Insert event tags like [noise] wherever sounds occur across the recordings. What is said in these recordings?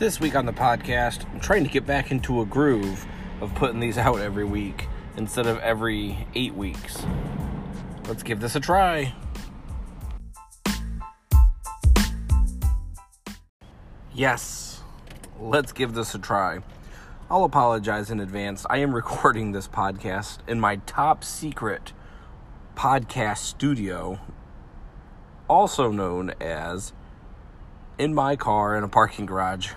This week on the podcast, I'm trying to get back into a groove of putting these out every week instead of every eight weeks. Let's give this a try. Yes, let's give this a try. I'll apologize in advance. I am recording this podcast in my top secret podcast studio, also known as in my car in a parking garage.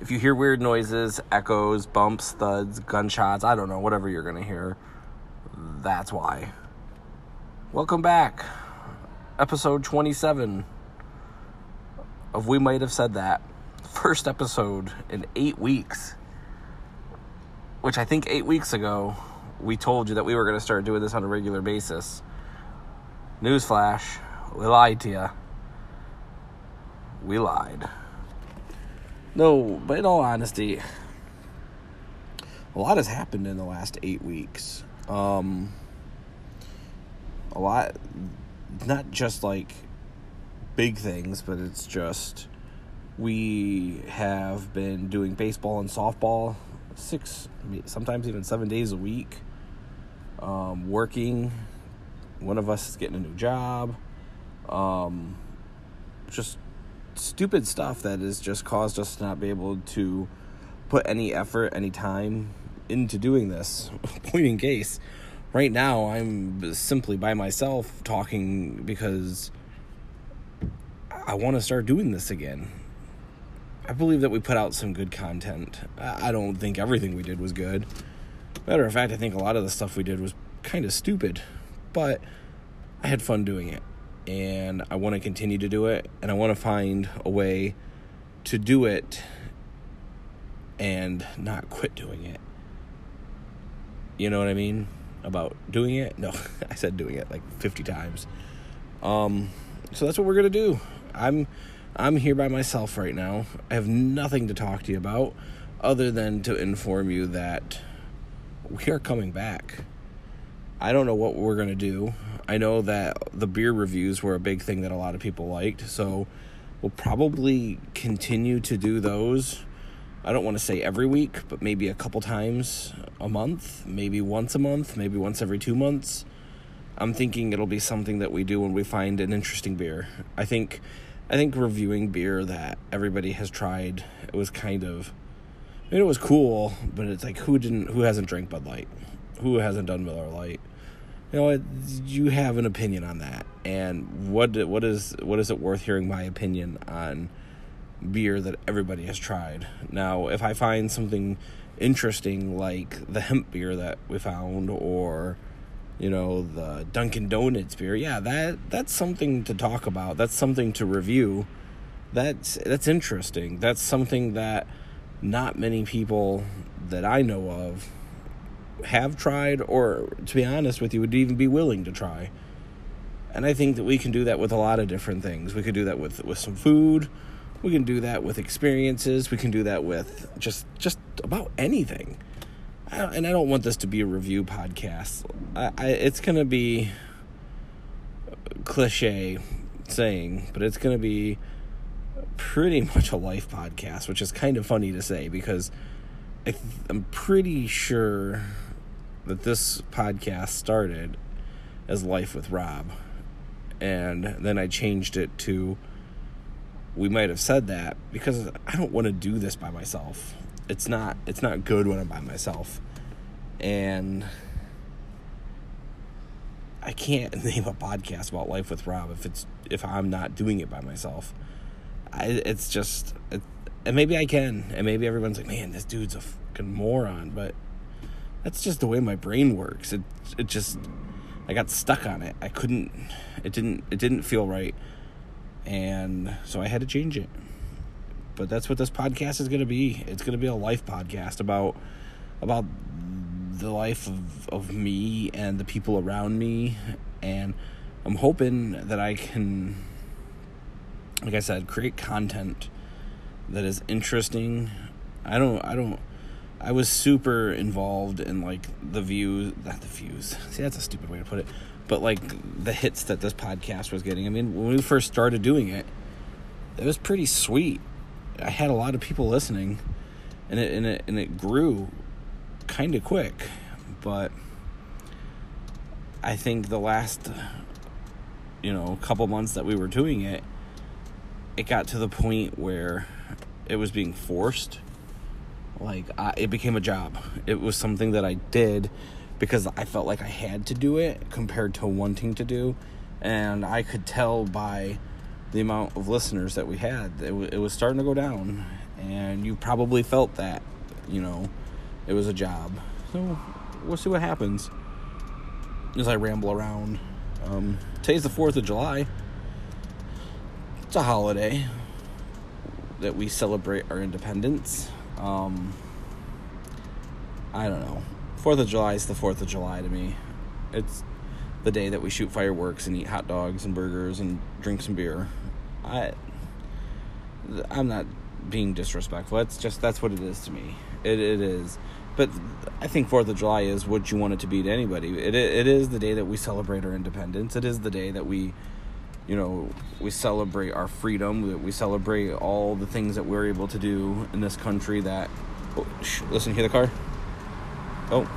If you hear weird noises, echoes, bumps, thuds, gunshots, I don't know, whatever you're going to hear, that's why. Welcome back. Episode 27 of We Might Have Said That. First episode in eight weeks. Which I think eight weeks ago, we told you that we were going to start doing this on a regular basis. Newsflash, we lied to you. We lied. No, but in all honesty, a lot has happened in the last eight weeks. Um, a lot, not just like big things, but it's just we have been doing baseball and softball six, sometimes even seven days a week. Um, working. One of us is getting a new job. Um, just stupid stuff that has just caused us to not be able to put any effort, any time into doing this. [laughs] Point in case, right now I'm simply by myself talking because I want to start doing this again. I believe that we put out some good content. I don't think everything we did was good. Matter of fact, I think a lot of the stuff we did was kind of stupid, but I had fun doing it and I want to continue to do it and I want to find a way to do it and not quit doing it. You know what I mean about doing it? No, [laughs] I said doing it like 50 times. Um so that's what we're going to do. I'm I'm here by myself right now. I have nothing to talk to you about other than to inform you that we are coming back. I don't know what we're going to do. I know that the beer reviews were a big thing that a lot of people liked, so we'll probably continue to do those. I don't want to say every week, but maybe a couple times a month, maybe once a month, maybe once every two months. I'm thinking it'll be something that we do when we find an interesting beer. I think I think reviewing beer that everybody has tried it was kind of I mean it was cool, but it's like who didn't who hasn't drank Bud Light? Who hasn't done Miller Lite? You know what? You have an opinion on that. And what what is what is it worth hearing my opinion on beer that everybody has tried? Now if i find something interesting like the hemp beer that we found or you know the dunkin donuts beer yeah that that's something to talk about. That's something to review. That's that's interesting. That's something that not many people that i know of have tried, or to be honest with you, would even be willing to try. And I think that we can do that with a lot of different things. We could do that with with some food. We can do that with experiences. We can do that with just just about anything. I and I don't want this to be a review podcast. I, I it's gonna be cliche saying, but it's gonna be pretty [laughs] much a life podcast, which is kind of funny to say because I am pretty sure that this podcast started as Life with Rob. And then I changed it to we might have said that because I don't want to do this by myself. It's not it's not good when I'm by myself. And I can't [laughs] name a podcast about life with Rob if it's if I'm not doing it by myself. I, it's just it, and maybe I can, and maybe everyone's like, "Man, this dude's a fucking moron," but that's just the way my brain works. It it just I got stuck on it. I couldn't it didn't it didn't feel right. And so I had to change it. But that's what this podcast is going to be. It's going to be a life podcast about about the life of of me and the people around me and I'm hoping that I can like I said create content that is interesting. I don't I don't I was super involved in like the views, not the views. [laughs] See, that's a stupid way to put it, but like the hits that this podcast was getting. I mean, when we first started doing it, it was pretty sweet. I had a lot of people listening, and it and it and it grew kind of quick, but I think the last you know couple months that we were doing it, it got to the point where it was being forced. Like I, it became a job. It was something that I did because I felt like I had to do it compared to wanting to do, and I could tell by the amount of listeners that we had, it, w- it was starting to go down, and you probably felt that, you know, it was a job. So we'll see what happens as I ramble around. Um, today's the 4th of July. It's a holiday that we celebrate our independence. Um, I don't know. 4th of July is the 4th of July to me. It's the day that we shoot fireworks and eat hot dogs and burgers and drink some beer. I I'm not being disrespectful. It's just that's what it is to me. It it is. But I think Fourth of July is what you want it to be to anybody. It it is the day that we celebrate our independence. It is the day that we, you know, we celebrate our freedom. We celebrate all the things that we're able to do in this country. That oh, sh- listen, hear the car. Oh.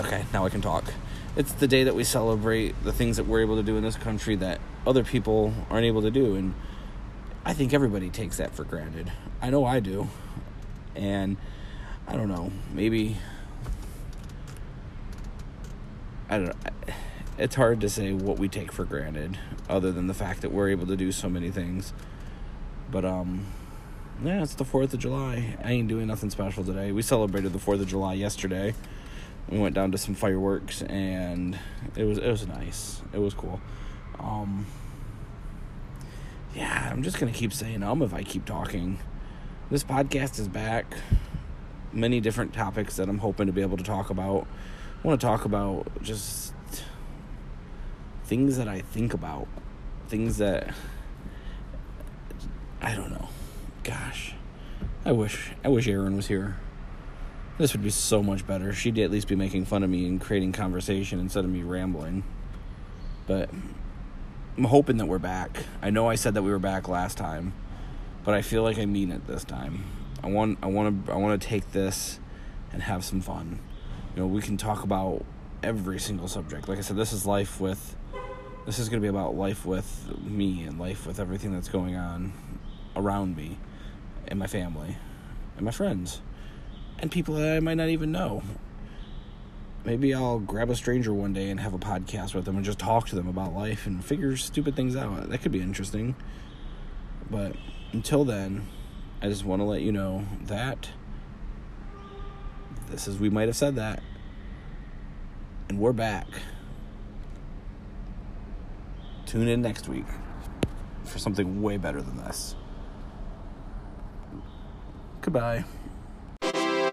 Okay, now I can talk. It's the day that we celebrate the things that we're able to do in this country that other people aren't able to do. And I think everybody takes that for granted. I know I do. And I don't know, maybe. I don't know. It's hard to say what we take for granted, other than the fact that we're able to do so many things. But, um, yeah, it's the 4th of July. I ain't doing nothing special today. We celebrated the 4th of July yesterday we went down to some fireworks and it was it was nice. It was cool. Um, yeah, I'm just gonna keep saying um if I keep talking. This podcast is back. Many different topics that I'm hoping to be able to talk about. I want to talk about just things that I think about, things that I don't know. Gosh, I wish I wish Aaron was here. This would be so much better. She'd at least be making fun of me and creating conversation instead of me rambling. But I'm hoping that we're back. I know I said that we were back last time, but I feel like I mean it this time. I want I want to I want to take this and have some fun. You know, we can talk about every single subject. Like I said, this is life with this is going to be about life with me and life with everything that's going on around me and my family and my friends and people that I might not even know. Maybe I'll grab a stranger one day and have a podcast with them and just talk to them about life and figure stupid things out. That could be interesting. But until then, I just want to let you know that this is, we might have said that. And we're back. Tune in next week for something way better than this. Goodbye.